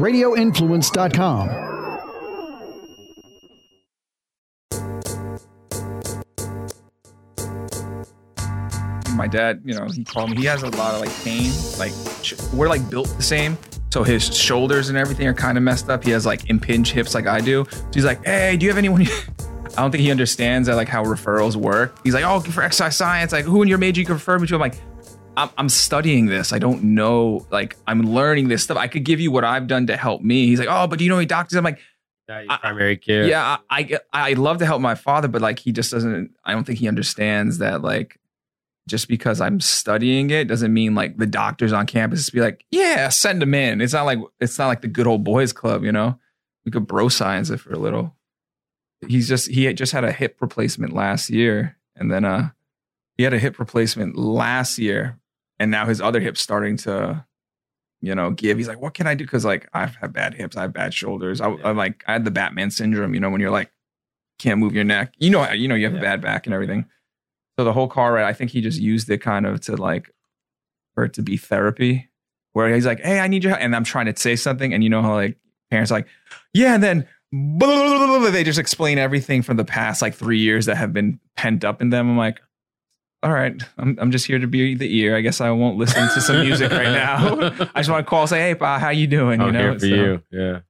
radioinfluence.com. my dad, you know, he called me. He has a lot of like pain. Like we're like built the same, so his shoulders and everything are kind of messed up. He has like impinged hips, like I do. So he's like, "Hey, do you have anyone?" I don't think he understands that like how referrals work. He's like, "Oh, for exercise science, like who in your major you can refer me to?" I'm like, I'm, I'm studying this. I don't know. Like I'm learning this stuff. I could give you what I've done to help me. He's like, "Oh, but do you know any doctors?" I'm like, primary care. yeah, I, I I love to help my father, but like he just doesn't. I don't think he understands that like just because I'm studying it doesn't mean like the doctors on campus be like, yeah, send him in. It's not like it's not like the good old boys club, you know. We could bro science it for a little. He's just he had just had a hip replacement last year, and then uh he had a hip replacement last year, and now his other hip's starting to you know, give. He's like, what can I do? Because like I have bad hips, I have bad shoulders. I, I'm like, I had the Batman syndrome. You know, when you're like, can't move your neck. You know, you know, you have a bad back and everything. So the whole car ride, I think he just used it kind of to like, for it to be therapy. Where he's like, hey, I need your help, and I'm trying to say something, and you know how like parents are like, yeah, and then blah, blah, blah, they just explain everything from the past like three years that have been pent up in them. I'm like, all right, I'm, I'm just here to be the ear. I guess I won't listen to some music right now. I just want to call, say, hey, pa, how you doing? I'm you know, here for So, you. Yeah,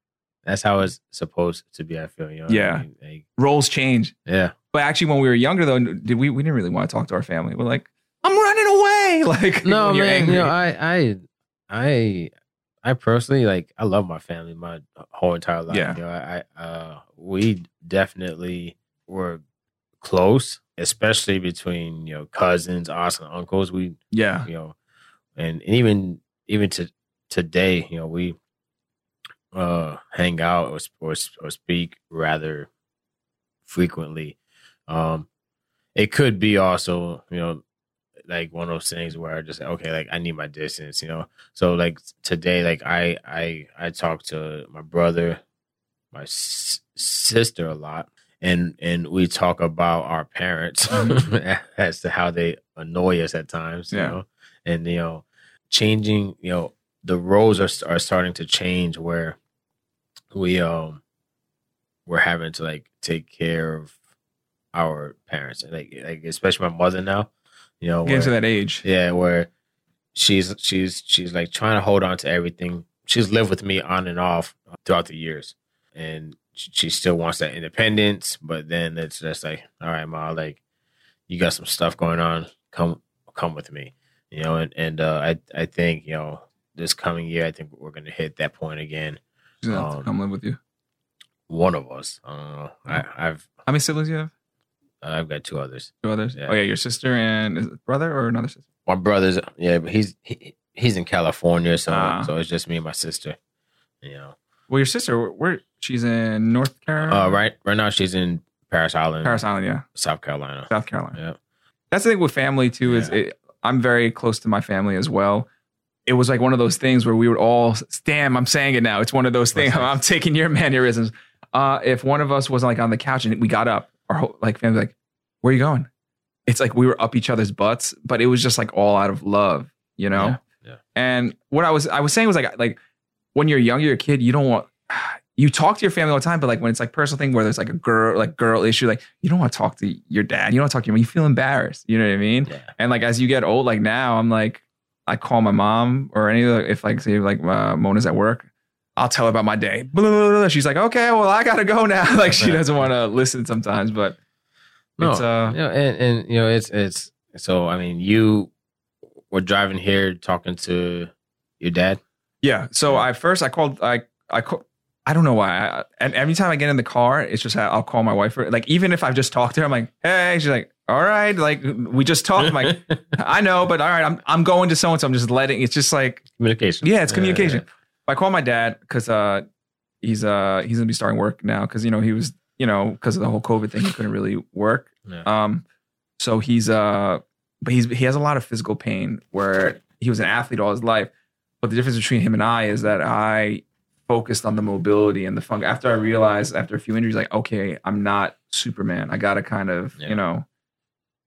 that's how it's supposed to be. I feel. You know. what I Yeah. mean? Like, roles change. yeah. But actually, when we were younger, though, did we? We didn't really want to talk to our family. We're like, I'm running away. Like, No, man. You know, I, I, I, I personally like. I love my family my whole entire life. Yeah. You know, I, I, uh, we definitely were close, especially between you know cousins, aunts, and uncles. We, yeah, you know, and, and even even to today, you know, we uh hang out or or, or speak rather frequently. Um, it could be also, you know, like one of those things where I just okay, like I need my distance, you know. So like today, like I I I talk to my brother, my s- sister a lot, and and we talk about our parents as to how they annoy us at times, you Yeah. know, and you know, changing, you know, the roles are are starting to change where we um we're having to like take care of our parents and like like especially my mother now you know getting to that age. yeah where she's she's she's like trying to hold on to everything she's lived with me on and off throughout the years and she still wants that independence but then it's just like all right ma like you got some stuff going on come come with me you know and and uh i i think you know this coming year i think we're gonna hit that point again She's gonna have to Um, come live with you. one of us know i i've How many siblings do you have? i've got two others Two others. Yeah. Oh yeah, your sister and is it brother or another sister? my brother's yeah but he's he, he's in california so Ah. so it's just me and my sister you know Well, your sister, where, she's in North Carolina. uh right right now she's in parris island Parris Island, yeah, south carolina South Carolina. yeah That's the thing with family too. Is Yeah. it, I'm very close to my family as well. It was like one of those things where we would all. Damn, I'm saying it now. It's one of those things. I'm taking your mannerisms. Uh, if one of us wasn't like on the couch and we got up, our whole like family was like, "Where are you going?" It's like we were up each other's butts, but it was just like all out of love, you know. Yeah, yeah. And what I was I was saying was like like when you're young, you're a kid, you don't want you talk to your family all the time, but like when it's like personal thing where there's like a girl like girl issue, like you don't want to talk to your dad, you don't want to talk to your mom, you feel embarrassed. You know what I mean? yeah And like as you get old, like now, I'm like I call my mom or any of the if like say like uh, Mona's at work, I'll tell her about my day. Blah, blah, blah, blah. She's like, okay, well I gotta go now. like she doesn't want to listen sometimes, but no it's uh you know, and and you know it's it's so i mean you were driving here talking to your dad Yeah. So I first I called I I call, I don't know why. I, and every time I get in the car, it's just I'll call my wife. For, Like even if I've just talked to her, I'm like, hey. She's like, all right. Like we just talked. I'm like, I know, but all right. I'm I'm going to so and so. I'm just letting. It's just like communication yeah, it's communication. yeah. I call my dad because uh he's uh he's gonna be starting work now because you know he was you know because of the whole COVID thing he couldn't really work. Yeah. Um, so he's uh, but he's he has a lot of physical pain where he was an athlete all his life. But the difference between him and I is that I focused on the mobility and the fun. After I realized after a few injuries, like okay, I'm not Superman. I gotta kind of Yeah. you know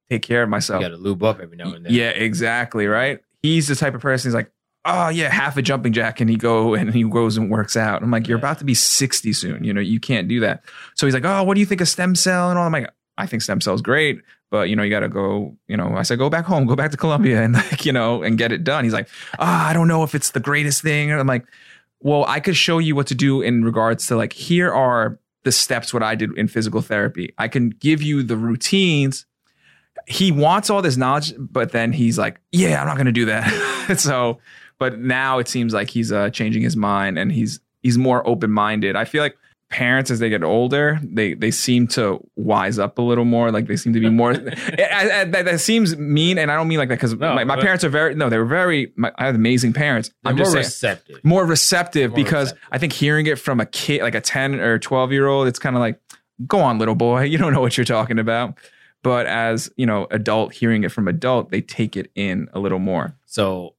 take care of myself. you gotta lube up every now and then Yeah, exactly. Right. He's the type of person. He's like, oh yeah, half a jumping jack, and he go and he goes and works out. I'm like, you're Yeah. about to be 60 soon. You know, you can't do that. So he's like, oh, what do you think of stem cell and all? I'm like, I think stem cell is great, but you know, you got to go. You know, I said, go back home, go back to Colombia and like, you know, and get it done. He's like, ah, I don't know if it's the greatest thing. And I'm like, well, I could show you what to do in regards to like, here are the steps what I did in physical therapy. I can give you the routines. He wants all this knowledge, but then he's like, yeah, I'm not going to do that. so, but now it seems like he's uh, changing his mind and he's he's more open minded. I feel like parents as they get older, they they seem to wise up a little more. Like they seem to be more. I- I- that, that seems mean, and I don't mean like that because No, my, my parents are very no, they were very. My, I have amazing parents. I'm more just saying receptive. more receptive More because receptive. I think hearing it from a kid, like a 10 or 12 year old, it's kind of like, go on, little boy. You don't know what you're talking about. But as, you know, adult hearing it from adult, they take it in a little more. So,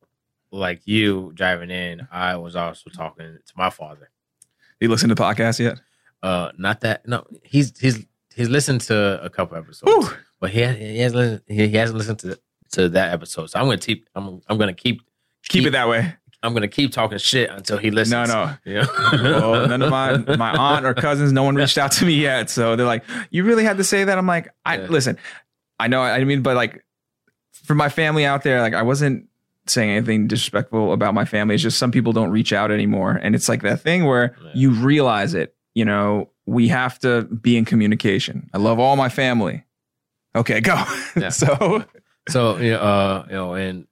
like you driving in, I was also talking to my father. You listen to podcasts yet? Uh, not that no, he's he's he's listened to a couple episodes, Whew. but he has, he has listened, he hasn't listened to to that episode. So I'm gonna keep I'm I'm gonna keep Keep it that way. I'm gonna keep talking shit until he listens. No, no. Yeah. Well, none of my my aunt or cousins, no one reached out to me yet. So they're like, "You really had to say that?" I'm like, "I Yeah. listen, I know, I mean, but like for my family out there, like I wasn't saying anything disrespectful about my family. It's just some people don't reach out anymore, and it's like that thing where Yeah. you realize it. You know, we have to be in communication. I love all my family. Okay, go. Yeah. so, so you know, uh, you know, and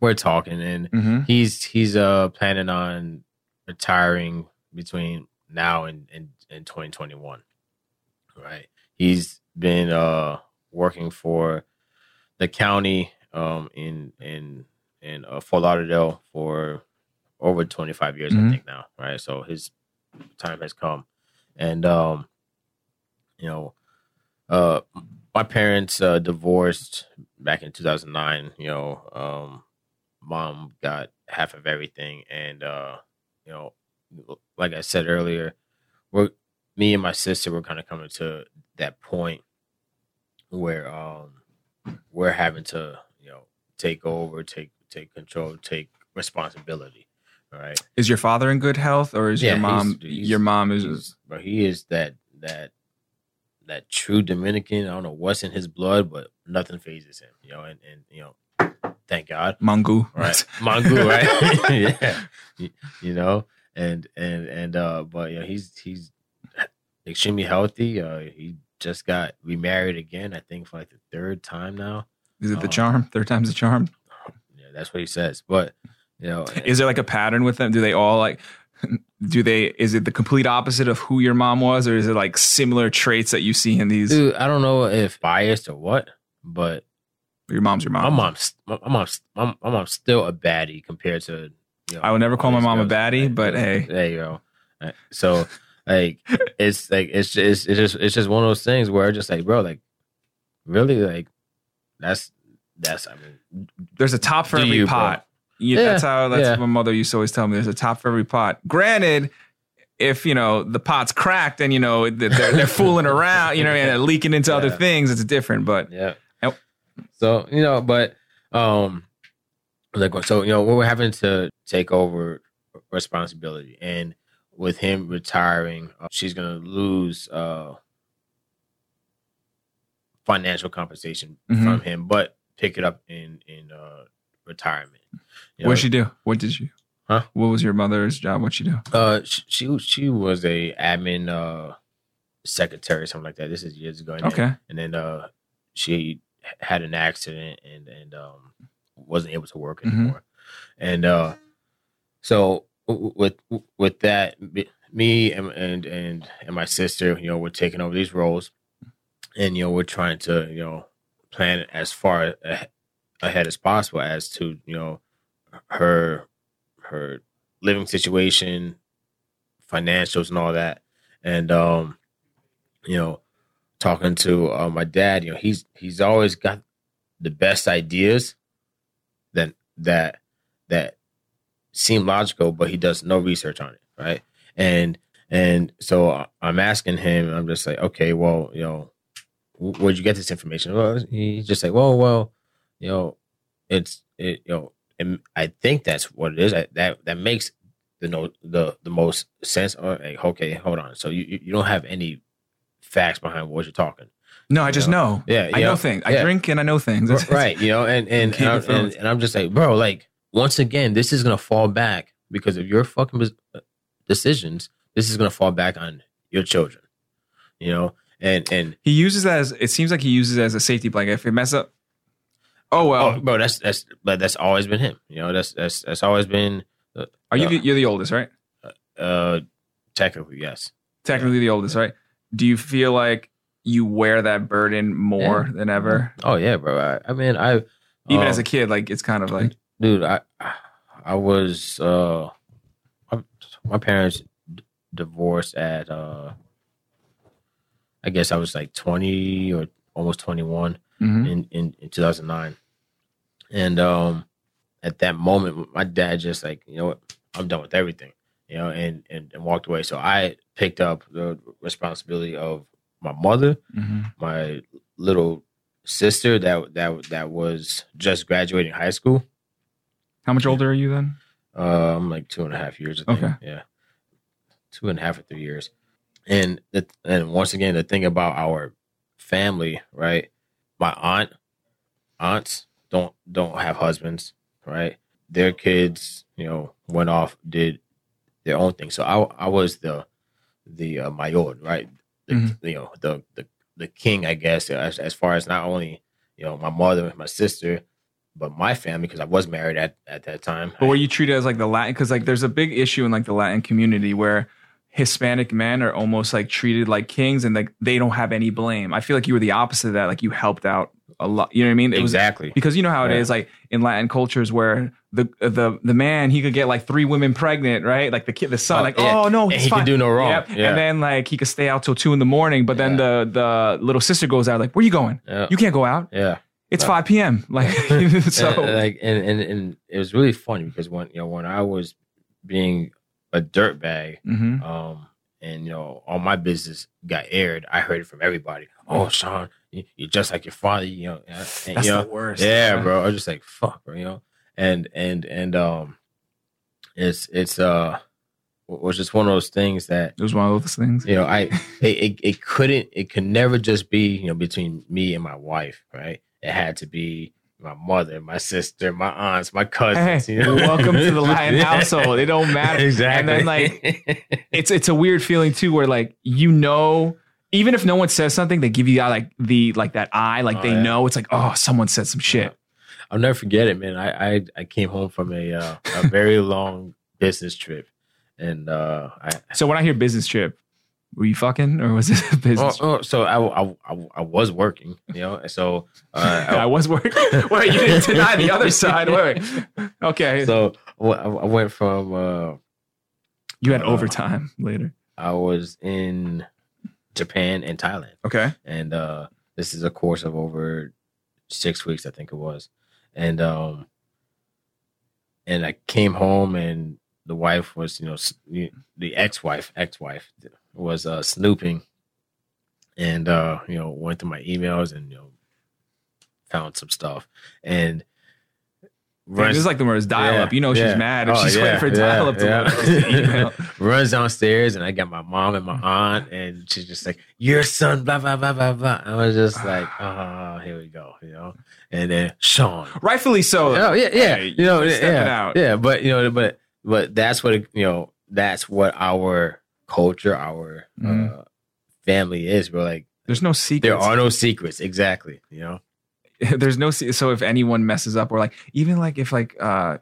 we're talking, and mhm. he's he's uh planning on retiring between now and and, and 2021 right he's been uh working for the county um in in in uh, Fort Lauderdale for over 25 years Mhm. I think now right? So his time has come. And um you know uh my parents uh divorced back in 2009 you know um mom got half of everything. And uh you know like i said earlier we're me and my sister were kind of coming to that point where um we're having to you know take over take take control take responsibility all right is your father in good health, or is Yeah, your mom? he's- your mom is. But he is that that that true Dominican. I don't know what's in his blood, but nothing fazes him. You know, and and you know, thank God, Mangu, right? Mangu, right? yeah, you, you know, and and and uh, but you know, he's he's extremely healthy. Uh, he just got remarried again. I think for like the third time now. Is it the Oh. charm? Third time's the charm. Yeah, that's what he says. But you know, Is there like a pattern with them? Do they all like? Do they? Is it the complete opposite of who your mom was, or is it like similar traits that you see in these? dude, I don't know if biased or what, but Your mom's your mom. my mom's my, my mom's my, my mom's still a baddie compared to you know, I would never call my mom a baddie, Like, but hey. there you go. So like it's like it's just it's just it's just one of those things where I'm just like bro like really like that's that's I mean There's a top for every you, pot. Yeah, Yeah, that's how. That's yeah. what my mother used to always tell me. There's a top for every pot. Granted, if you know the pot's cracked and you know they're they're fooling around, you know, and leaking into other things, it's different. But yeah. So you know, but um, like so you know we're having to take over responsibility, and with him retiring, uh, she's gonna lose uh financial compensation Mhm. from him, but pick it up in in uh retirement. You know, what'd she do? What did you? Huh? What was your mother's job? What'd she do? Uh, she she, she was a admin uh secretary, something like that. This is years ago. And then- Okay. and then uh, she had an accident and and um wasn't able to work Mhm. anymore. And uh, so with with that, me and and and and my sister, you know, we're taking over these roles, and you know, we're trying to you know plan as far ahead as possible as to you know her her living situation, financials, and all that. And um, you know, talking to uh, my dad, you know, he's he's always got the best ideas that that that seem logical, but he does no research on it, right? And and so I- I'm asking him, I'm just like, okay, well, you know, where'd you get this information? Well, he's just like, well, well, you know, it's it, you know, and I think that's what it is. I, that that makes the no the the most sense. Or like, okay, hold on. So you you don't have any facts behind what you're talking. No, I just know. Yeah, I you know things. I drink and I know things. R- right you know and and and, I'm, and, and i'm just like bro like once again this is gonna fall back because of your fucking uh, decisions this is gonna fall back on your children you know and and He uses that as it seems like he uses it as a safety blanket. If it mess up, oh well. oh bro that's that's but that's always been him you know that's that's that's always been Are you uh, the, you're the oldest, right? uh technically yes Technically the oldest, right? Do you feel like you wear that burden more Yeah. than ever? oh yeah bro i, I mean i Even um, as a kid, like it's kind of like dude i i was uh my, my parents d- divorced at uh i guess i was like 20 or almost 21 mhm. in, in in 2009 and um at that moment my dad just like you know what i'm done with everything you know and and, and walked away so i picked up the responsibility of my mother Mhm. my little sister that that that was just graduating high school How much older are you then? uh, I'm like two and a half years. I think. Okay. Yeah, two and a half or three years. And the, and once again, the thing about our family, right? My aunt, aunts don't don't have husbands, right? Their kids, you know, went off, did their own thing. So I I was the the uh, mayor, right? The, Mhm. You know, the the the king, I guess, as as far as not only you know my mother, and my sister, but my family because I was married at at that time. But were you treated as like the Latin? Because like there's a big issue in like the Latin community where Hispanic men are almost like treated like kings and like they don't have any blame. I feel like you were the opposite of that. Like you helped out a lot. You know what I mean? It was exactly. because you know how it is Yeah. like in Latin cultures where the the the man he could get like three women pregnant, right? Like the kid, the son, Oh, like yeah. oh no, And he's he can do no wrong. Yep. Yeah. And then like he could stay out till two in the morning, but then the the little sister goes out like, where are you going? You can't go out. yeah. It's five p.m. Like so. and, like and, and and it was really funny because when you know when I was being a dirtbag, Mhm. um, and you know all my business got aired, I heard it from everybody. Oh, Sean, you- you're just like your father. You know, and, That's you know, the worst. yeah, bro. I was just like fuck, bro. You know, and and and um, it's it's uh, was just one of those things that It was one of those things. you know i it, it, it couldn't it could never just be you know between me and my wife right it had to be my mother my sister my aunts my cousins Hey, you know? welcome to the Latin household. It don't matter. exactly And then like it's it's a weird feeling too, where like you know, even if no one says something, they give you that like the like that eye, like Oh, they yeah. know it's like oh someone said some shit. i'll never forget it man i i, I came home from a uh, a very long business trip and uh i So when I hear business trip, were you fucking or was it a Oh, business? oh, so I, I, I, I was working, you know, so uh, I was working. wait, you didn't deny the other side. Wait, wait. Okay, so I I went from uh, you had uh, overtime later. I was in Japan and Thailand. Okay, and uh this is a course of over six weeks i think it was and um and i came home and the wife was you know the ex-wife ex-wife was uh snooping and uh you know went through my emails and you know found some stuff and Damn, this is like the worst dial up. Yeah, You know she's yeah. mad if Oh, she's yeah, waiting for dial up to yeah. load up the email. runs downstairs and I got my mom and my aunt and she's just like, Your son, blah blah blah blah blah. I was just like, Oh, here we go, you know. And then Sean. Rightfully so. Oh yeah, yeah. Hey, You know, yeah, out. yeah. But you know, but but that's what you know. That's what our culture, our Mhm. uh, family is. We're like, There's no secrets. there are no secrets. Exactly. You know. there's no se- so if anyone messes up or like even like if like uh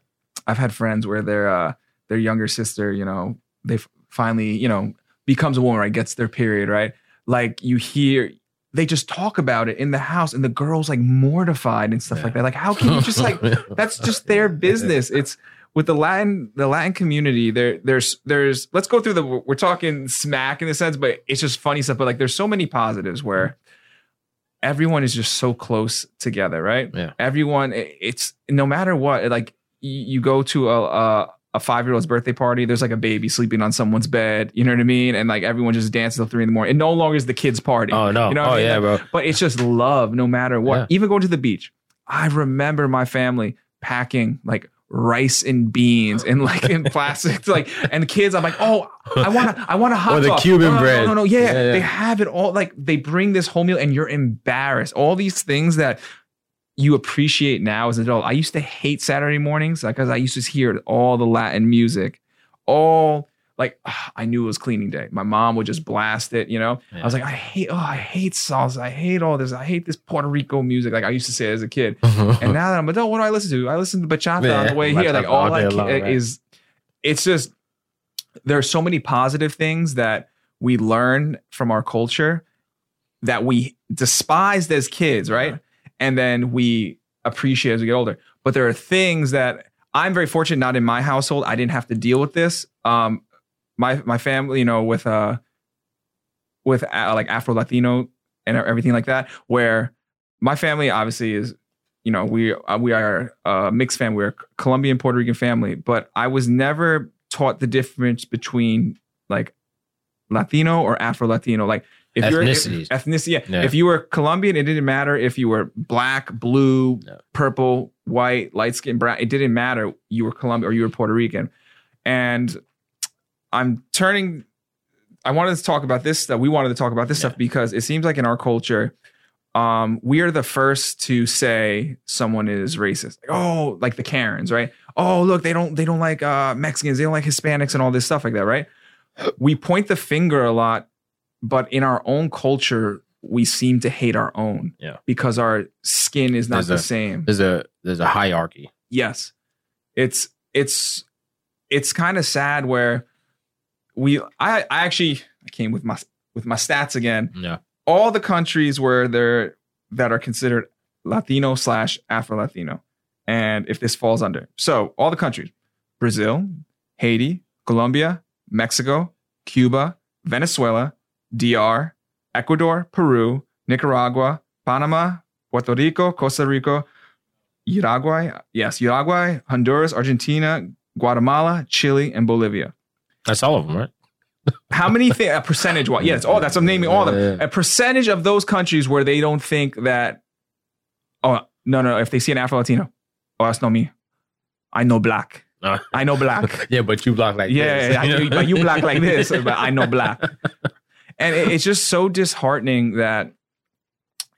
i've had friends where their uh their younger sister you know they finally you know becomes a woman right gets their period right like you hear they just talk about it in the house and the girl's like mortified and stuff Yeah. like that like how can you just like that's just their business it's with the latin the latin community there there's there's let's go through the we're talking smack in a sense but it's just funny stuff but like there's so many positives where mm-hmm. everyone is just so close together right Yeah. everyone it- it's no matter what like you go to a a, a five year old's birthday party there's like a baby sleeping on someone's bed you know what i mean and like everyone just dances till three in the morning it no longer is the kids party Oh no. You know oh I mean? yeah, bro. but it's just love no matter what. Yeah. Even going to the beach. I remember my family packing like rice and beans and like in plastic like and kids i'm like oh i want to i want a hot Or the dog. Cuban no, bread. no, no, no yeah, Yeah, yeah. they have it all like they bring this whole meal and you're embarrassed all these things that you appreciate now as an adult i used to hate saturday mornings because i used to hear all the latin music all like i knew it was cleaning day my mom would just blast it you know I was like, I hate, oh, I hate salsa. I hate all this. I hate this Puerto Rico music. Like I used to say as a kid. And now that I'm adult, what do I listen to? I listen to bachata on the way here. Like all all I long, is, it's just there are so many positive things that we learn from our culture that we despised as kids, right? And then we appreciate as we get older. But there are things that I'm very fortunate. Not in my household, I didn't have to deal with this. Um, my my family, you know, with uh with uh, like Afro Latino and everything like that, where my family obviously is, you know, we uh, we are a mixed family, we're a Colombian Puerto Rican family, but I was never taught the difference between like Latino or Afro Latino, like. If Ethnicities. you're ethnicity, yeah. Yeah. If you were Colombian, it didn't matter if you were black, blue, No. purple, white, light skin, brown. It didn't matter. You were Colombian or you were Puerto Rican. And I'm turning I wanted to talk about this stuff. We wanted to talk about this Yeah. stuff because it seems like in our culture, um, we are the first to say someone is racist. Like, oh, like the Karens, right? Oh, look, they don't they don't like uh, Mexicans, they don't like Hispanics and all this stuff like that, right? We point the finger a lot, but in our own culture, we seem to hate our own. Yeah. Because our skin is not There's the a- same. There's a there's a hierarchy. Yes. It's it's it's kind of sad where we I I actually I came with my with my stats again. Yeah. All the countries where they're that are considered Latino slash Afro Latino. And if this falls under. So all the countries, Brazil, Haiti, Colombia, Mexico, Cuba, Venezuela, DR, Ecuador, Peru, Nicaragua, Panama, Puerto Rico, Costa Rica, Uruguay, yes, Uruguay, Honduras, Argentina, Guatemala, Chile, and Bolivia. That's all of them, right? How many thi- a percentage? What? Yes, all that's I'm naming all of them. A percentage of those countries where they don't think that. Oh no, no! If they see an Afro Latino, oh that's not me. I know black. No. I know black. yeah, but you black like yeah, this. I but you black like this, but I know black. And it- it's just so disheartening that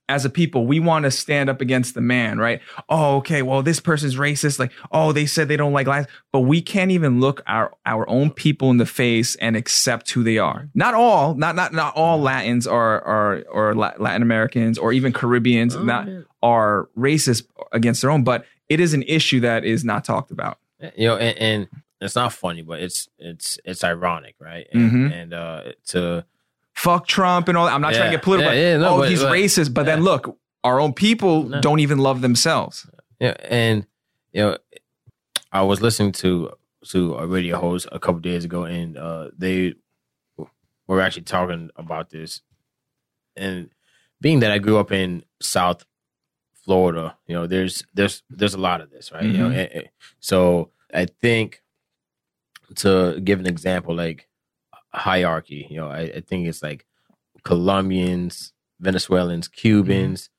as a people, we want to stand up against the man, right? Oh, okay, well, this person's racist. Like, oh, they said they don't like lions, but we can't even look our our own people in the face and accept who they are. Not all, not not not all Latins are are or Latin Americans or even Caribbeans Oh, not man. are racist against their own, but it is an issue that is not talked about. you know, and, and it's not funny, but it's it's it's ironic, right? And, Mhm. and uh, to fuck Trump and all that. I'm not trying to get political. Yeah, yeah, no, oh, but- he's but- racist. But then look, our own people No. don't even love themselves. Yeah, and you know, I was listening to to a radio host a couple days ago, and uh, they were actually talking about this. And being that I grew up in South Florida, you know, there's there's there's a lot of this, right? You know, Mhm. and- and- so I think to give an example, like hierarchy, you know, I, I think it's like Colombians, Venezuelans, Cubans,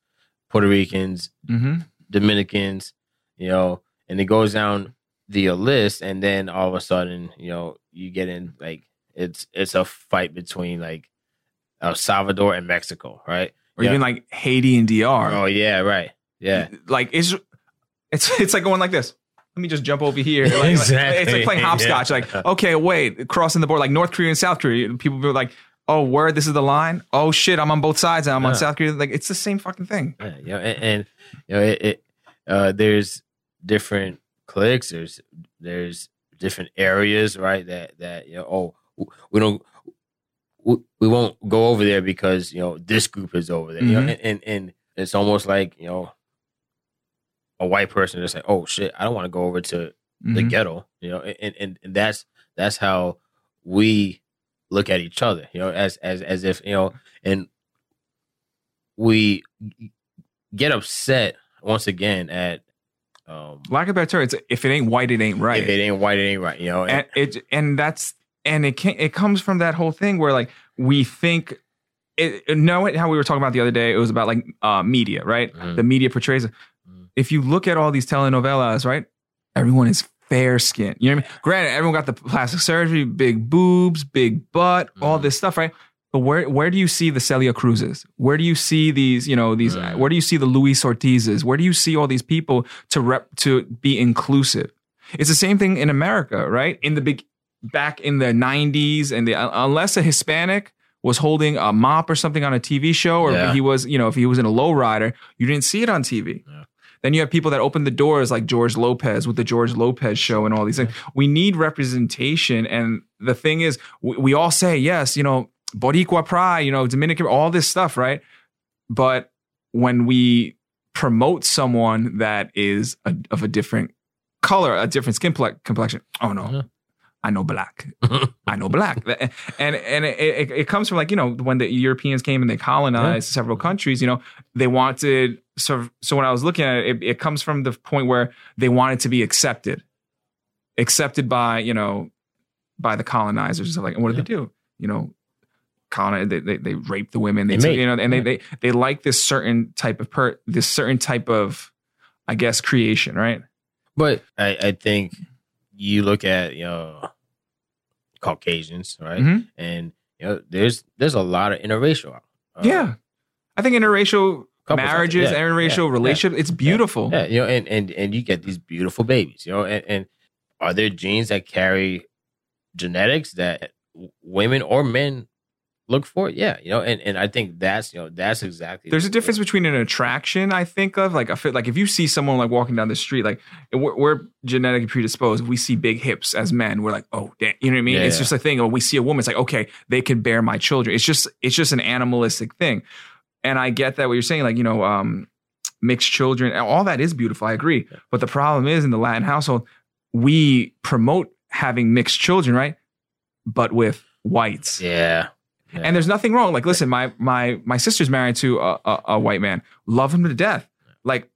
Puerto Ricans, Mm-hmm. Dominicans, you know, and it goes down the list, and then all of a sudden, you know, you get in like it's it's a fight between like El Salvador and Mexico, right? Or Yeah. even like Haiti and DR. Oh yeah, right, yeah, Like it's it's it's like going like this. Let me just jump over here. Like- like- Exactly. it's like playing hopscotch. Yeah. Like, okay, wait, crossing the board, like North Korea and South Korea. People be like, oh, where this is the line? Oh shit, I'm on both sides and I'm on. South Korea. Like it's the same fucking thing. yeah, you know, and, and you know, it, it uh, there's different cliques. There's there's different areas, right? That that you know, oh, we don't. We, we won't go over there because you know this group is over there, you know, Mhm. and, and and it's almost like you know a white person just say, "Oh shit, I don't want to go over to the Mhm. ghetto," you know, and, and and that's that's how we look at each other, you know, as as as if you know, and we get upset once again at um Lack of better term, it's if it ain't white, it ain't right. if it ain't white, it ain't right, you know, and, and it and that's and it can it comes from that whole thing where like we think it know it how we were talking about the other day it was about like uh media right Mhm. the media portrays it. If you look at all these telenovelas right everyone is fair skinned. You know what I mean? Granted, everyone got the plastic surgery, big boobs, big butt, all Mhm. this stuff, right? But where where do you see the Celia Cruzes? Where do you see these, you know, these Mm. where do you see the Luis Ortizes? Where do you see all these people to rep to be inclusive? It's the same thing in America, right? In the big back in the 90s and the unless a Hispanic was holding a mop or something on a TV show or Yeah. he was, you know, if he was in a lowrider, you didn't see it on TV. Yeah. Then you have people that open the doors like George Lopez with the George Lopez show and all these things. We need representation. And the thing is, we, we all say, yes, you know, Boricua pride, you know, Dominican, all this stuff, right? But when we promote someone that is a, of a different color, a different skin ple- complexion, oh no, Yeah. I know black. I know black, and and it, it, it comes from like you know when the Europeans came and they colonized several countries. You know they wanted so so when I was looking at it, it, it comes from the point where they wanted to be accepted, accepted by you know by the colonizers and stuff like. And what did they do? You know, colonize they they, they rape the women. They, They took- you know and Yeah. they they they like this certain type of per this certain type of I guess creation, right? But I, I think you look at you know Caucasians, right? Mhm. And you know, there's there's a lot of interracial. uh, yeah, I think interracial couples marriages, Yeah, interracial yeah, relationships, it's beautiful. Yeah, you know, and and and you get these beautiful babies, you know, and, and are there genes that carry genetics that women or men look for? it. Yeah, you know, and and I think that's you know that's exactly There's a difference between an attraction, I think of like a fit. Like if you see someone like walking down the street, like we're, we're genetically predisposed. If we see big hips as men, we're like, oh, damn. you know what I mean? Yeah, it's yeah. just a thing. Or we see a woman, it's like, okay, they can bear my children. It's just, it's just an animalistic thing. And I get that what you're saying, like you know, um, mixed children, all that is beautiful. I agree. But the problem is in the Latin household, we promote having mixed children, right? But with whites. Yeah. Yeah. And there's nothing wrong. Like, listen, my my my sister's married to a, a, a white man. Love him to death. Like,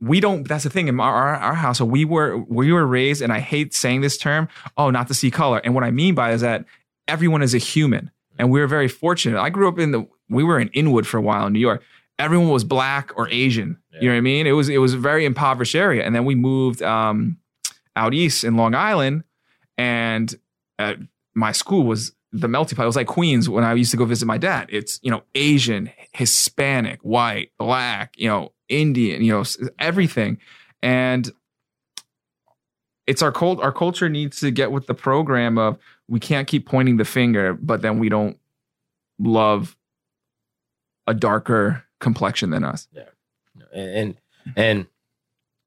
we don't. That's the thing in our, our our house. So we were we were raised, and I hate saying this term. Oh, not to see color. And what I mean by is that everyone is a human, and we were very fortunate. I grew up in the. We were in Inwood for a while in New York. Everyone was black or Asian. You know what I mean? It was it was a very impoverished area, and then we moved um, out east in Long Island, and uh, my school was the melting pot. It was like Queens when I used to go visit my dad. It's, you know, Asian, Hispanic, white, black, you know, Indian, you know, everything. And it's our cult our culture needs to get with the program of we can't keep pointing the finger, but then we don't love a darker complexion than us. and, and and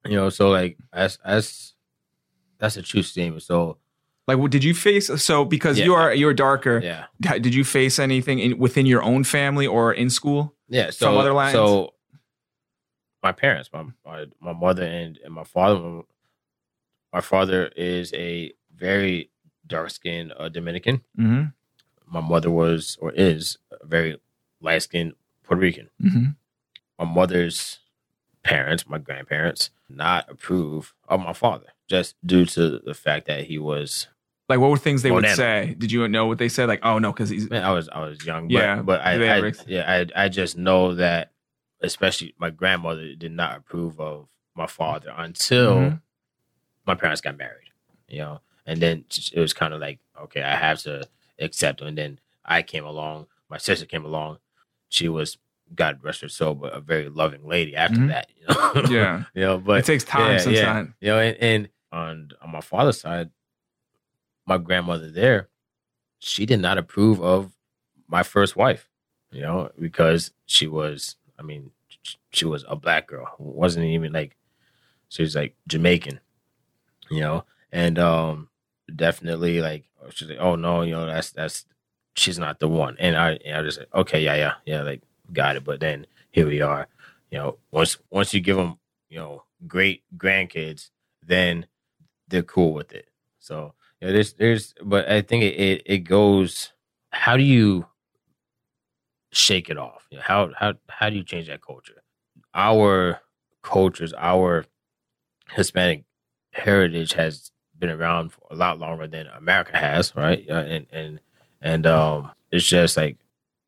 you know, so like as as that's a true statement. So Like, what did you face? So, because you are you're darker, yeah, did you face anything in, within your own family or in school? yeah. So From other lands? so my parents, my my, my mother and, and my father. My father is a very dark skinned uh, Dominican. Mm-hmm. My mother was or is a very light skinned Puerto Rican. Mm-hmm. my mother's parents, my grandparents, not approve of my father just due to the fact that he was. Like, what were things they would say? Did you know what they said? Like, oh no, because he's Man, I was I was young, but, Yeah, but I, I yeah I I just know that especially my grandmother did not approve of my father until Mhm. my parents got married, you know, and then it was kind of like okay, I have to accept, and then I came along, my sister came along, she was God rest her soul, but a very loving lady after Mhm. that, you know, yeah. you know, but it takes time yeah, sometimes. yeah. you know, and, and on on my father's side, my grandmother there, she did not approve of my first wife, you know, because she was, I mean, she was a black girl, wasn't even like, she was like Jamaican, you know, and um, definitely like she's like, oh no, you know, that's that's she's not the one, and I and I just like, okay, yeah, yeah, yeah, like got it, but then here we are, you know, once once you give them, you know, great grandkids, then they're cool with it. So you know, there's there's, but I think it it, it goes. How do you shake it off? You know, how how how do you change that culture? Our cultures, our Hispanic heritage has been around for a lot longer than America has, right? And and and um, it's just like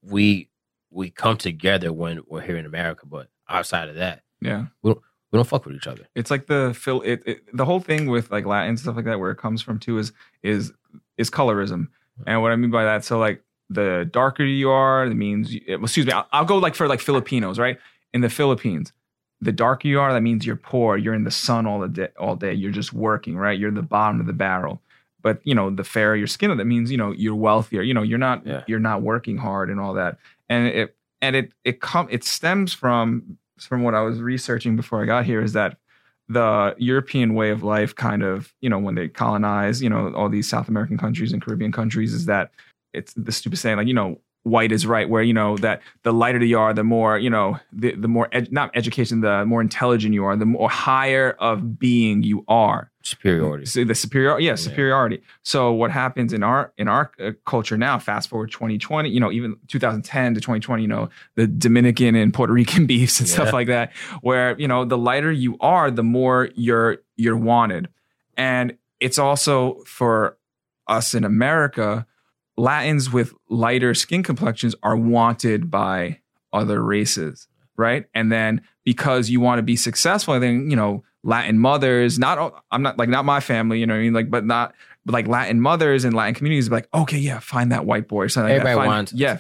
we we come together when we're here in America, but outside of that, Yeah. we don't fuck with each other. It's like the Phil. It, it the whole thing with like Latin stuff like that, where it comes from too, is is is colorism. And what I mean by that, so like the darker you are, that means. Excuse me. I'll, I'll go like for like Filipinos, right? In the Philippines, the darker you are, that means you're poor. You're in the sun all the day. All day. You're just working, right? You're the bottom of the barrel. But you know, the fairer your skin, that means you know you're wealthier. You know, you're not Yeah. you're not working hard and all that. And it and it it come it stems from from what I was researching before I got here is that the European way of life kind of, you know, when they colonize, you know, all these South American countries and Caribbean countries is that it's the stupid saying like, you know, white is right where, you know, that the lighter you are, the more, you know, the, the more, ed- not education, the more intelligent you are, the more higher of being you are. Superiority. So the superior, yeah, superiority. So what happens in our in our uh, culture now? Fast forward 2020, you know, even 2010 to 2020, you know, the Dominican and Puerto Rican beefs and Yeah. stuff like that, where you know the lighter you are, the more you're you're wanted, and it's also for us in America, Latins with lighter skin complexions are wanted by other races, right? And then because you want to be successful, I think you know Latin mothers, not all- I'm not like not my family, you know what I mean, like but not but like Latin mothers and Latin communities, be like okay, yeah, find that white boy or something. like. Everybody Find- wants- yeah,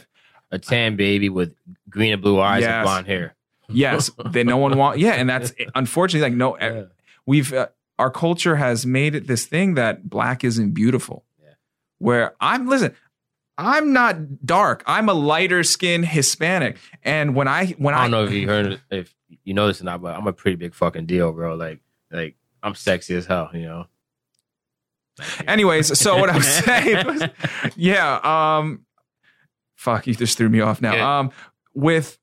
A tan baby with green and blue eyes Yes. and blonde hair. yes, that no one wants. yeah, and that's unfortunately like no, Yeah. we've uh, our culture has made it this thing that black isn't beautiful. Yeah. Where I'm listen, I'm not dark. I'm a lighter skinned Hispanic, and when I when I I, don't know if you heard it- if you know this or not, but I'm a pretty big fucking deal, bro. Like like I'm sexy as hell, you know. anyways, so what I'm saying, was, yeah, um, fuck, you just threw me off now. Yeah. Um, with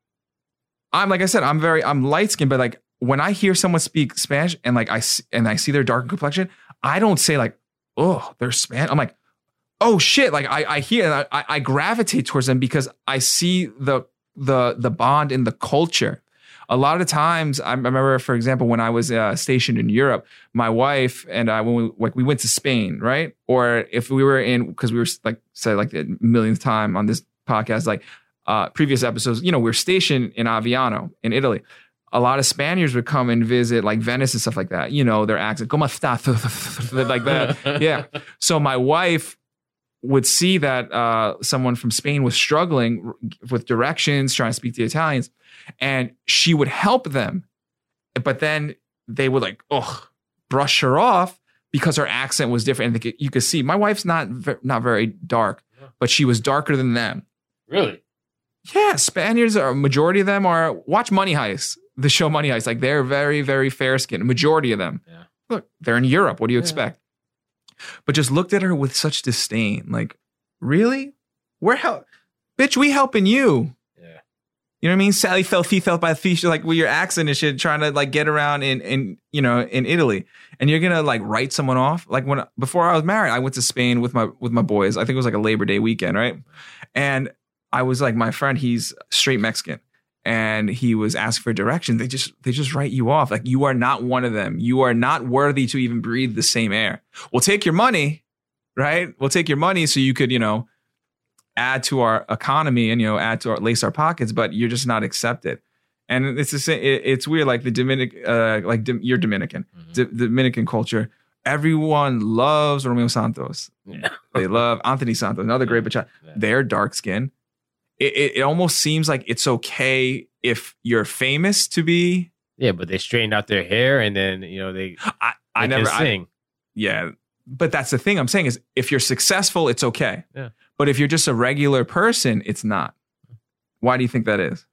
I'm like I said, I'm very I'm light skinned, but like when I hear someone speak Spanish and like I and I see their dark complexion, I don't say like, oh, they're Spanish. I'm like, oh shit, like I I hear I, I I gravitate towards them because I see the the the bond in the culture. A lot of times, I remember, for example, when I was uh, stationed in Europe, my wife and I, when we like we went to Spain, right? Or if we were in, because we were like said like the millionth time on this podcast, like uh, previous episodes, you know, we are stationed in Aviano in Italy. A lot of Spaniards would come and visit like Venice and stuff like that. You know, their accent, como está, like that. Yeah. So my wife would see that uh, someone from Spain was struggling with directions, trying to speak to the Italians, and she would help them. But then they would like, oh, brush her off because her accent was different. And you could see my wife's not not very dark, but she was darker than them. Really? Yeah, Spaniards are majority of them are watch Money Heist, the show Money Heist. Like they're very, very fair skinned. Majority of them. Yeah. Look, they're in Europe. What do you Yeah. expect? But just looked at her with such disdain. Like, really? We're help bitch, we helping you. Yeah. You know what I mean? Sally fell feet felt by the feet, like with your accent and shit, trying to like get around in in you know in Italy, and you're gonna like write someone off. Like when before I was married, I went to Spain with my with my boys. I think it was like a Labor Day weekend, right? And I was like, my friend, he's straight Mexican, and he was asked for directions. They just they just write you off. Like you are not one of them. You are not worthy to even breathe the same air. We'll take your money, right? We'll take your money so you could you know add to our economy and you know add to our lace our pockets, but you're just not accepted. And it's the same. It, it's weird, like the Dominic, uh, like you're Dominican, Mhm. D- Dominican culture. Everyone loves Romeo Santos. Yeah. They love Anthony Santos, another great bachata. Yeah. They're dark skin. It, it, it almost seems like it's okay if you're famous to be. Yeah, but they straightened out their hair and then you know they, I, I they never. I, yeah, but that's the thing I'm saying is if you're successful, it's okay. Yeah. But if you're just a regular person, it's not. Why do you think that is?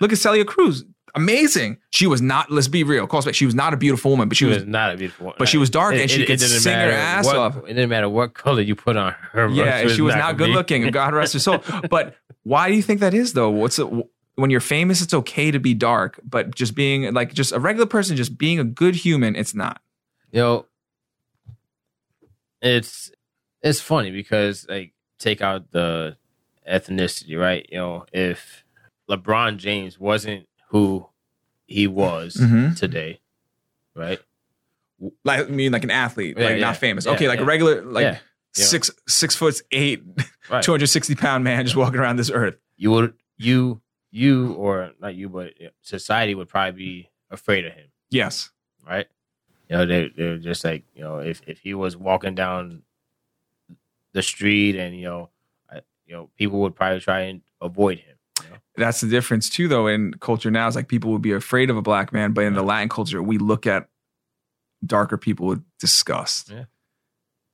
Look at Celia Cruz. Amazing. She was not. Let's be real. Call spade. She was not a beautiful woman, but she she was was. not a beautiful one. But she was dark and she could didn't sing her ass what- off. It didn't matter what color you put on her. Yeah, and she was not gonna good looking. God rest her soul. But why do you think that is though? What's it? When you're famous, it's okay to be dark, but just being like just a regular person, just being a good human, it's not. you know, it's it's funny because like take out the ethnicity, right? You know, if LeBron James wasn't who he was Mhm. today, right? Like I mean, like an athlete, Yeah, like yeah. not famous. Yeah, okay, like a regular, like Yeah, six six foot eight, Right. two hundred sixty pound man just walking around this earth. You would you you or not you, but society would probably be afraid of him. Yes. right? You know, they they're just like you know, if if he was walking down the street and you know, I, you know, people would probably try and avoid him. You know? That's the difference too, though. In culture now, it's like people would be afraid of a black man, but in the Latin culture, we look at darker people with disgust. Yeah.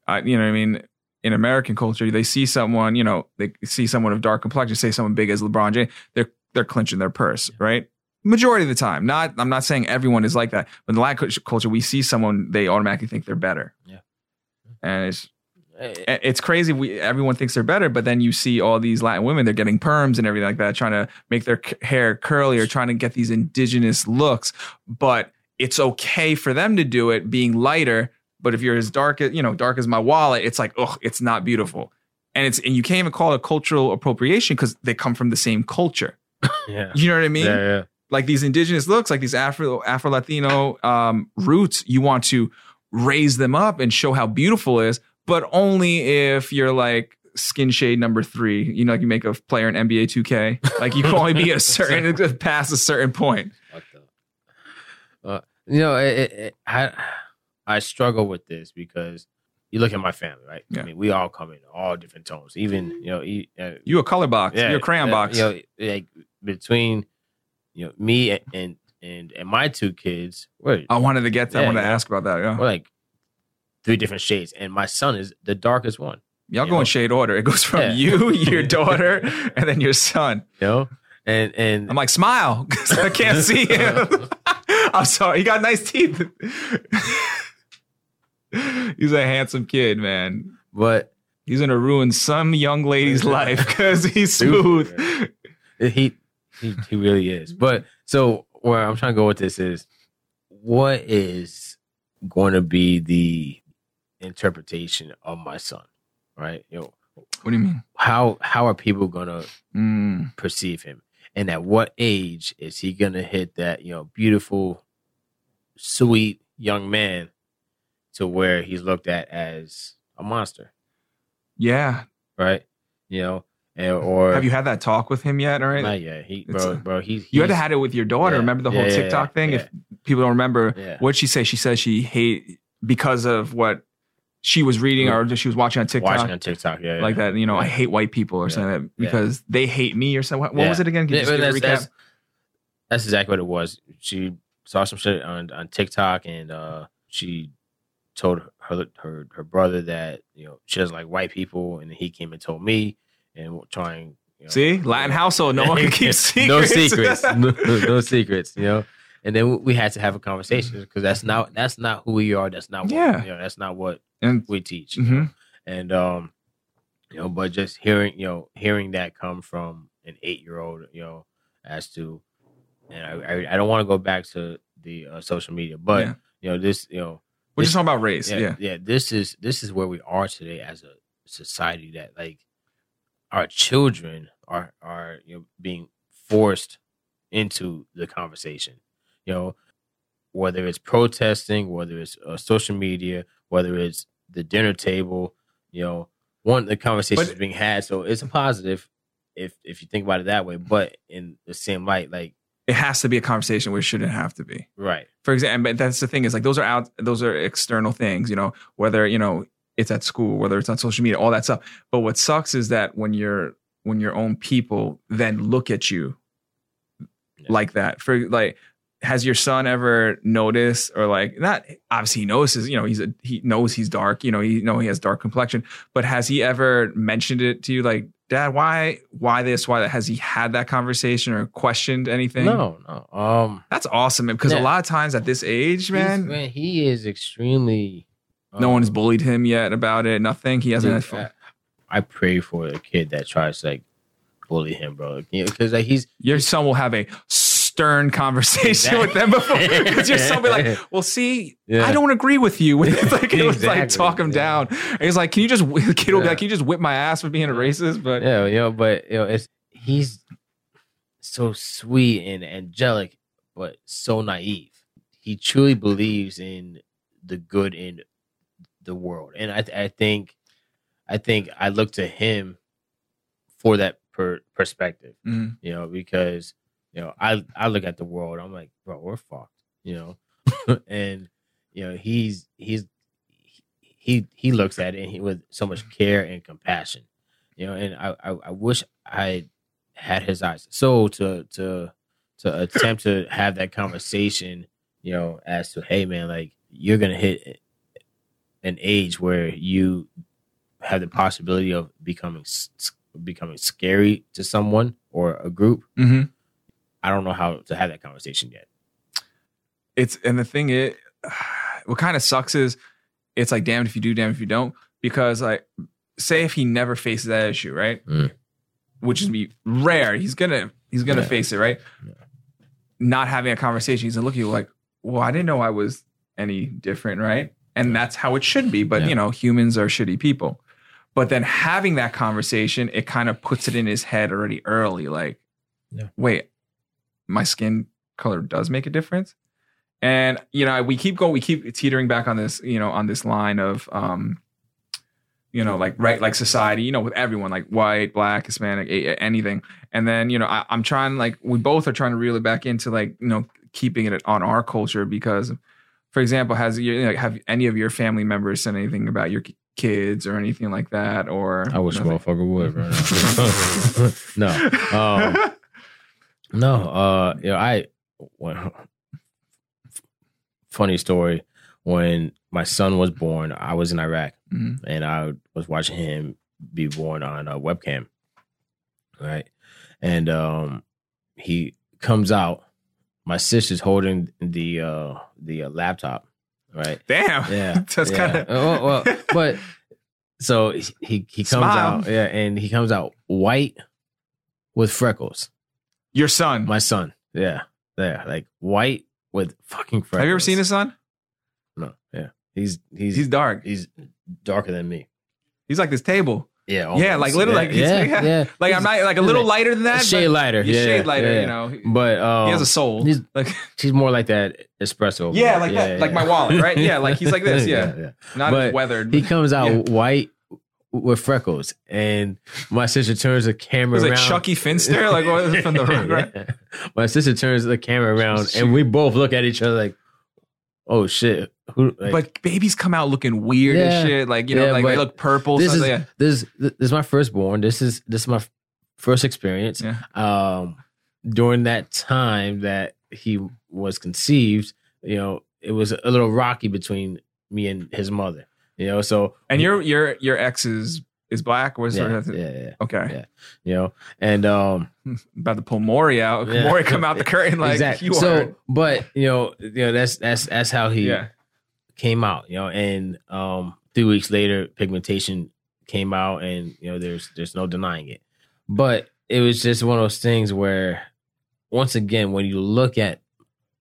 I, you know, what I mean, in American culture, they see someone, you know, they see someone of dark complexion, say someone big as LeBron James, they're they're clenching their purse, right? Majority of the time. Not, I'm not saying everyone is like that, but in the Latin culture, we see someone, they automatically think they're better. Yeah. And it's Eh, it's crazy. We everyone thinks they're better, but then you see all these Latin women. They're getting perms and everything like that, trying to make their hair curly or trying to get these indigenous looks. But it's okay for them to do it, being lighter. But if you're as dark as you know, dark as my wallet, it's like, oh, it's not beautiful. And it's and you can't even call it cultural appropriation because they come from the same culture. Yeah. You know what I mean? yeah, yeah. like these indigenous looks, like these Afro Afro Latino um, roots, you want to raise them up and show how beautiful it is, but only if you're like skin shade number three. You know, like you make a player in NBA 2K. Like you can only be a certain past a certain point. What the- Uh, you know, it, it, it- I I struggle with this because you look at my family, right? Yeah. I mean, we all come in all different tones. Even you know, e- uh, You a color box. yeah, You're a crayon uh, box. You know, like between you know me and and and, and my two kids, we're, I wanted to get. To, I Yeah, wanted to ask about that. Yeah. we're like three different shades, and my son is the darkest one. Y'all go know? in shade order. It goes from you, your daughter, and then your son. You know, and and I'm like, smile, 'cause I can't see him. I'm sorry. He got nice teeth. He's a handsome kid, man. but He's gonna ruin some young lady's life because he's smooth. he he he really is. But so where I'm trying to go with this is, what is going to be the interpretation of my son, right? You know, What do you mean? how how are people going to Mm, perceive him, and at what age is he going to hit that you know beautiful, sweet young man, to where he's looked at as a monster, yeah. right? You know, and, or Have you had that talk with him yet? Right. Not yet. He, bro, a- bro, he, you had to had it with your daughter. Yeah. Remember the whole Yeah, TikTok yeah, thing? If people don't remember, what'd she say? She says she hate because of what she was reading or she was watching on TikTok. watching on TikTok, yeah, like that, you know, I hate white people or something like because they hate me or something. What, what was it again? Can you Yeah, just but a that's, recap? that's, that's exactly what it was. She saw some shit on, on TikTok and uh, she told her her her brother that you know she doesn't like white people, and he came and told me and trying. You know, See, Latin household, no one can keep secrets. no secrets, no, no secrets. You know, and then we had to have a conversation because that's not that's not who we are. That's not what, Yeah. you know, that's not what and we teach. Mhm. and um you know but just hearing you know hearing that come from an eight year old you know as to and i i, I don't want to go back to the uh, social media but Yeah. you know this you know we're this- just talking about race. yeah, Yeah. yeah this is this is where we are today as a society that like our children are are you know being forced into the conversation you know whether it's protesting whether it's uh, social media whether it's the dinner table you know one the conversation is being had so it's a positive if if you think about it that way but in the same light like It has to be a conversation where it shouldn't have to be. right For example, but that's the thing is like those are out, those are external things, you know, whether, you know, it's at school, whether it's on social media, all that stuff. But what sucks is that when you're, when your own people then look at you Yeah. like that for like, has your son ever noticed or like not obviously he notices you know he's a, he knows he's dark you know he know he has dark complexion but has he ever mentioned it to you like dad why why this? Why that? Has he had that conversation or questioned anything? No no. Um that's awesome man, because a lot of times at this age man man he is extremely no um, one's bullied him yet about it nothing. He hasn't Dude, I, I pray for a kid that tries to like bully him, bro. Because like he's your son will have a stern conversation with them before because you're be like well see Yeah. I don't agree with you with like it was like talk him yeah. down and he's like can you just the kid will be like can you just whip my ass for being a racist but yeah, you know, but you know, it's he's so sweet and angelic, but so naive. He truly believes in the good in the world, and I I think I think I look to him for that per, perspective. Mhm. you know, because you know, I I look at the world, I'm like, bro, we're fucked, you know. and you know he's he's he he looks at it he, with so much care and compassion, you know. And I I, I wish I had his eyes so to to to attempt to have that conversation, you know, as to hey man, like you're gonna hit an age where you have the possibility of becoming becoming scary to someone or a group. Mm-hmm. I don't know how to have that conversation yet. It's and the thing is, what kind of sucks is it's like damned if you do, damned if you don't. Because like, say if he never faces that issue, right? Mm. Which is be rare. He's gonna he's gonna Yeah. face it, right? Yeah. Not having a conversation, he's gonna look at you like, well, I didn't know I was any different, right? And that's how it should be. But you know, humans are shitty people. But then having that conversation, it kind of puts it in his head already early, like, wait, my skin color does make a difference. And you know, we keep going, we keep teetering back on this, you know, on this line of, um, you know, like right, like society, you know, with everyone, like white, black, Hispanic, anything. And then, you know, I, I'm trying, like, we both are trying to reel it back into, like, you know, keeping it on our culture because, for example, has you like have any of your family members said anything about your ki- kids or anything like that? Or I wish a nothing? motherfucker would right no, um, no. Uh, you know, I when, funny story. When my son was born, I was in Iraq Mhm. and I was watching him be born on a webcam, right? And um, he comes out. My sister's holding the uh, the uh, laptop, right? Damn. Yeah, That's yeah. kind of well, well, but so he he, he comes Smile. out, yeah, and he comes out white with freckles. Your son. My son, yeah, yeah, like white with fucking freckles. have you ever seen his son? No, yeah, he's he's He's dark. he's, darker than me. He's like this table. Yeah, Yeah, like literally, like, yeah, he's- yeah, yeah. Like I'm not like a little lighter than that. shade lighter, He's yeah, shade lighter, yeah. you know. But um, he has a soul. he's- like she's more like that espresso. yeah, like that, like my wallet, right? Yeah, like he's like this. Yeah, yeah. not But weathered. He comes out Yeah. white with freckles, and my sister turns the camera around. was around. like Chuckie Finster, like what from the right? Yeah. My sister turns the camera around, and we both look at each other like, "Oh shit!" Who? Like, but babies come out looking weird Yeah. as shit. Like you know, Yeah, like they look purple. this is yeah. this this is my firstborn. This is this is my first experience. Um, during that time that he was conceived, you know, it was a little rocky between me and his mother. You know, so And your your your ex is is black. Was yeah, yeah, yeah, Okay, Yeah. you know, and um, about to pull Maury out. Yeah. Maury come out the curtain like exactly. you so, are. but you know, you know, that's that's that's how he Yeah, came out, you know, and um three weeks later pigmentation came out and you know there's there's no denying it. But it was just one of those things where once again when you look at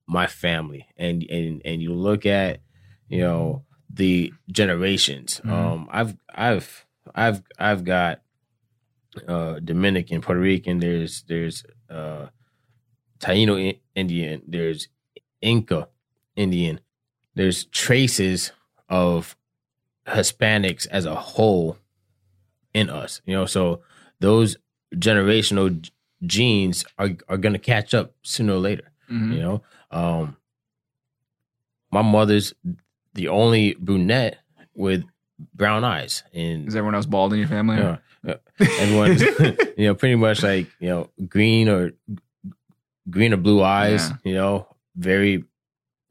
my family and and and you look at you know the generations Mhm. um I've I've I've I've got uh Dominican, Puerto Rican, there's there's uh Taino Indian, there's Inca Indian, there's traces of Hispanics as a whole in us, you know. So those generational genes are are going to catch up sooner or later, Mhm. you know. Um, my mother's the only brunette with brown eyes, and Is everyone else bald in your family? yeah, you know pretty much like you know green or green or blue eyes, Yeah. you know, very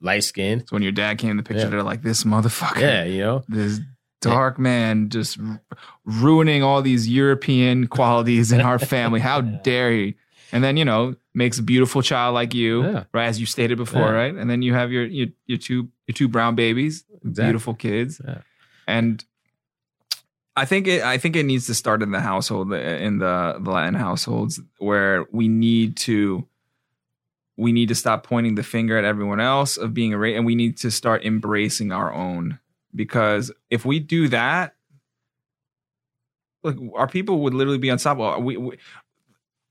light skinned. So when your dad came in the picture, Yeah. they're like, "This motherfucker, Yeah, you know. this dark man, just ruining all these European qualities in our family. How dare he?" And then you know makes a beautiful child like you, right? As you stated before, right? And then you have your your, your two your two brown babies, Exactly. beautiful kids, Yeah. and. I think it. I think it needs to start in the household, in the, the Latin households, where we need to we need to stop pointing the finger at everyone else of being a rate and we need to start embracing our own because if we do that like our people would literally be unstoppable we, we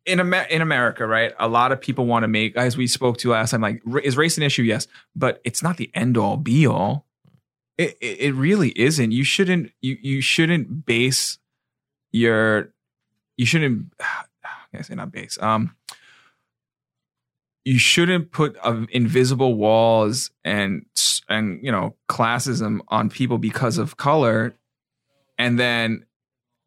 in Amer- in America, right? A lot of people want to make, as we spoke to last time, like ra- is race an issue? Yes, but it's not the end all be all. It, it it really isn't. You shouldn't you you shouldn't base your you shouldn't. I say not base. Um, you shouldn't put uh, invisible walls and and you know classism on people because of color, and then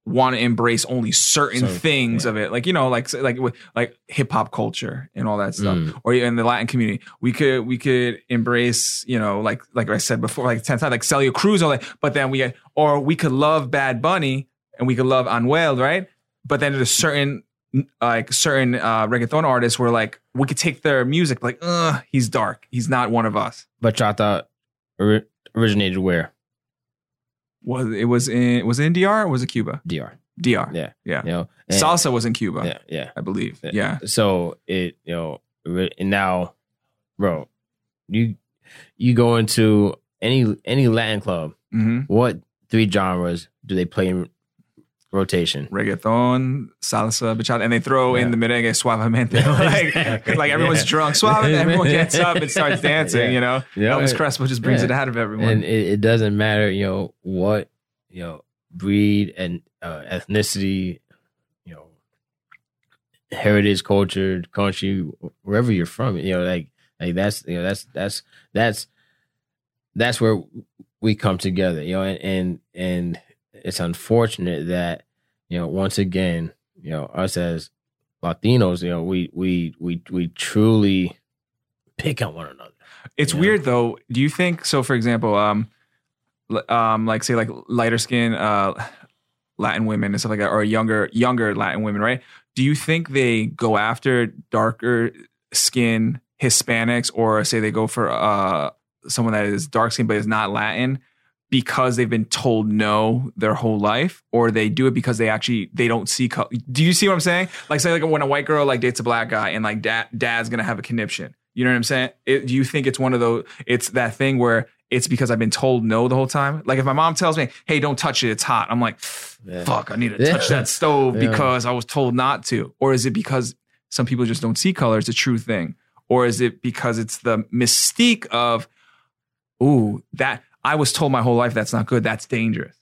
want to embrace only certain So, things yeah. of it, like you know, like like with like hip hop culture and all that stuff Mm. or in the Latin community, we could we could embrace, you know, like like I said before, like ten times, like Celia Cruz, all that. But then we or we could love Bad Bunny and we could love Anuel, right? But then there's certain like certain uh, reggaeton artists where like we could take their music, like, uh, he's dark, he's not one of us. But y'all originated where? Was it was in was it in DR or was it Cuba? DR. DR. Yeah. Yeah. You know, and- Salsa was in Cuba, Yeah, yeah. I believe. Yeah. Yeah. So it, you know, and now, bro, you you go into any any Latin club. hmm What three genres do they play in rotation? Reggaeton, salsa, bachata, and they throw in Yeah. the merengue suavemente. like, like everyone's Yeah. drunk, suave, everyone gets up and starts dancing. Yeah. You know, Yeah. Elvis Crespo just brings it out of everyone. and it, it doesn't matter, you know, what you know, breed and uh, ethnicity, you know, heritage, culture, country, wherever you're from, you know, like like that's you know that's that's that's that's where we come together, you know, and and, and it's unfortunate that you know once again, you know, us as Latinos, you know, we we we we truly pick on one another. It's weird though. Do you think so? For example, um, um, like say like lighter skin, uh, Latin women and stuff like that, or younger younger Latin women, right? Do you think they go after darker skin Hispanics, or say they go for uh someone that is dark skin but is not Latin? Because they've been told no their whole life, or they do it because they actually they don't see color. Do you see what I'm saying? Like say like when a white girl like dates a black guy and like dad dad's gonna have a conniption. You know what I'm saying? It, do you think it's one of those? It's that thing where it's because I've been told no the whole time. Like if my mom tells me, "Hey, don't touch it; it's hot," I'm like, Yeah. "Fuck, I need to Yeah. touch that stove Yeah. because I was told not to." Or is it because some people just don't see color? It's a true thing. Or is it because it's the mystique of, "Ooh, that I was told my whole life that's not good. That's dangerous."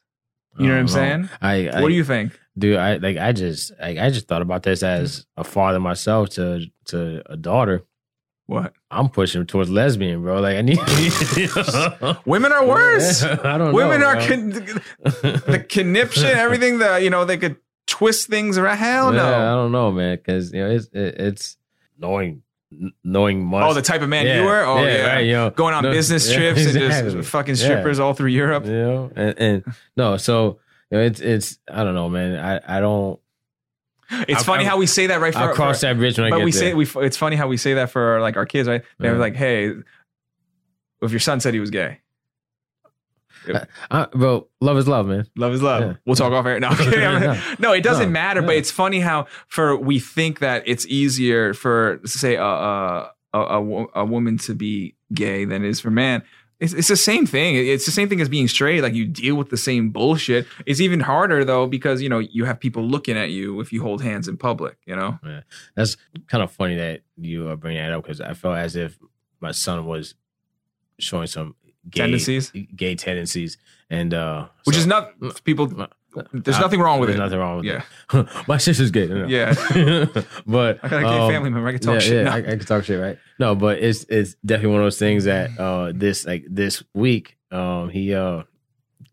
You know what I'm oh, I saying? I, I what do you think? dude? I like I just like I just thought about this as a father myself to to a daughter. What I'm pushing towards lesbian, bro. Like I need women are worse. I don't Women know, are con- the conniption, everything that you know they could twist things around. Hell Yeah, I don't know, man, because you know it's it, it's knowing knowing much. Oh, the type of man yeah, you were. Oh yeah, right, you know, going on no, business yeah, trips and just fucking Yeah. strippers all through Europe. you know, and, and no, so you know, it's it's I don't know, man. I I don't. It's I'll- funny I'll- how we say that right. For, I'll cross for- that bridge when I but get we there. say we. It's funny how we say that for like our kids, right? They're Yeah. like, "Hey, if your son said he was gay, Uh, bro, love is love, man. love is love." Yeah. We'll talk off air. No, I'm. No. no, it doesn't No. matter. But it's funny how for we think that it's easier for say a a, a, a, a woman to be gay than it is for man. It's, it's the same thing. It's the same thing as being straight. Like you deal with the same bullshit. It's even harder though because you know you have people looking at you if you hold hands in public. You know. That's kind of funny that you are bringing that up because I felt as if my son was showing some gay Tendencies? gay tendencies, and uh, Which so- is not people. There's Uh, nothing wrong with there's it. Nothing wrong with Yeah. it. my sister's gay. no. Yeah. but I got a gay um, family member. I can talk yeah, shit. yeah, No. I, I can talk shit, right? No, but it's it's definitely one of those things that uh this like this week, um, he uh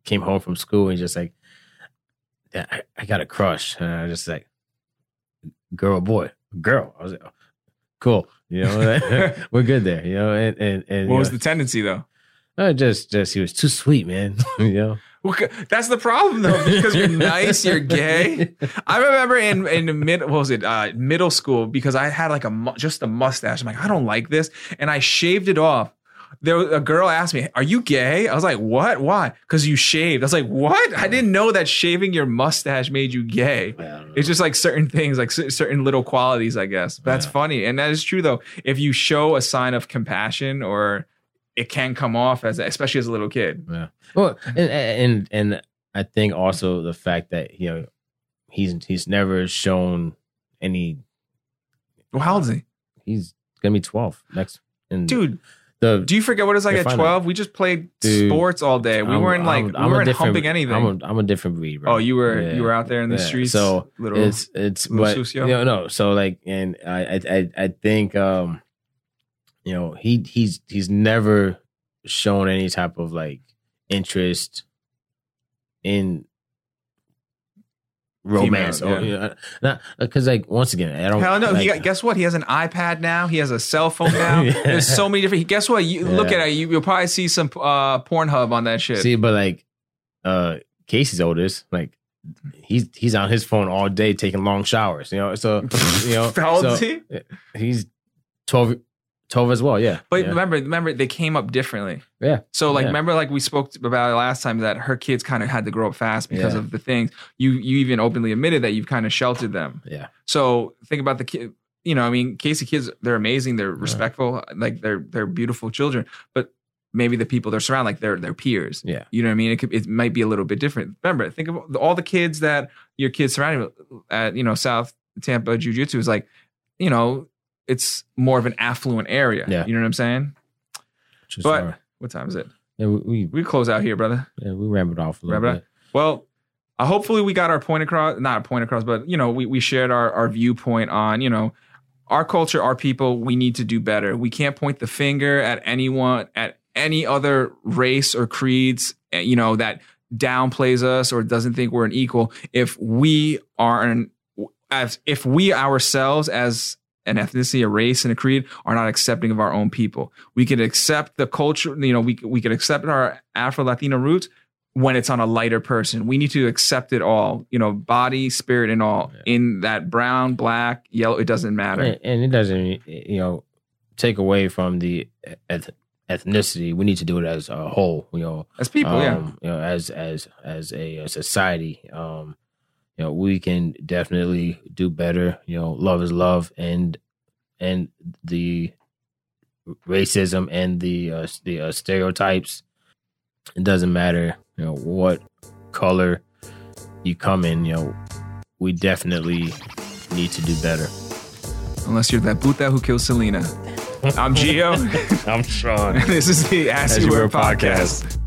came home from school and just like, "Dad, I, I got a crush, and I just like, girl, boy, girl. I was like, oh, cool, you know, we're good there, you know, and and and what was know, the tendency though? Uh, just just he was too sweet, man, you know. Well, That's the problem though, because you're nice, you're gay. I remember in in mid what was it uh, middle school because I had like a just a mustache. I'm like I don't like this, and I shaved it off. There was, a girl asked me, "Are you gay?" I was like, "What? Why?" Because you shaved. I was like, "What?" I didn't know that shaving your mustache made you gay. It's just like certain things, like cer- certain little qualities, I guess. That's Yeah. funny, and that is true though. If you show a sign of compassion, or it can come off as, especially as a little kid. Yeah. Well, and and and I think also the fact that you know he's he's never shown any. Well, how old is he, He's gonna be twelve next. And dude? the Do you forget what it's like at twelve? We just played Dude, sports all day. We I'm- weren't like I'm- we I'm a weren't humping anything. I'm a, I'm a different breed, bro. oh, you were Yeah. you were out there in the Yeah. streets. So little. it's it's little but sucio? you know, no. So like, and I I I, I think um you know, he he's he's never shown any type of like interest in romance Female, or yeah. know, not because like once again I don't Hell no! he like, got, guess what? He has an iPad now. He has a cell phone now. Yeah. There's so many different. Guess what? You look at it. You, you'll probably see some uh, Pornhub on that shit. see but like uh Casey's oldest like he's he's on his phone all day taking long showers you know so you know How old so is he? he's 12 12 as well yeah But yeah. remember, remember they came up differently. Yeah. So like, Yeah. remember, like we spoke about last time that her kids kind of had to grow up fast because Yeah. of the things. You you even openly admitted that you've kind of sheltered them. yeah So think about the kid. You know, I mean, Casey kids, they're amazing. They're respectful. Like they're they're beautiful children. But maybe the people they're surrounded, like they're their peers. yeah You know what I mean? It could, it might be a little bit different. Remember, think of all the kids that your kids surrounded at you know South Tampa Jiu Jitsu is like, you know, it's more of an affluent area. Yeah. You know what I'm saying? Just But- sorry. What time is it? yeah, we, we We close out here, brother. yeah, we rambled off a little Rambled bit Well, uh, hopefully we got our point across. Not a point across, but you know, we we shared our our viewpoint on you know our culture, our people. We need to do better. We can't point the finger at anyone at any other race or creeds. eh, You know that downplays us or doesn't think we're an equal. If we are an as if we ourselves as an ethnicity, a race, and a creed are not accepting of our own people. We could accept the culture, you know, we we could accept our Afro Latino roots when it's on a lighter person. We need to accept it all, you know, body, spirit, and all Yeah. in that brown, black, yellow. It doesn't matter. and, and it doesn't you know take away from the eth- ethnicity we need to do it as a whole you know As people, yeah. um, you know, as as as a, a society, um, you know, we can definitely do better. You know, love is love, and and the racism and the uh, the uh, stereotypes. It doesn't matter, you know, what color you come in. You know, we definitely need to do better. Unless you're that puta who killed Selena. I'm Gio. I'm Sean. this is the As, As You You Were Were podcast.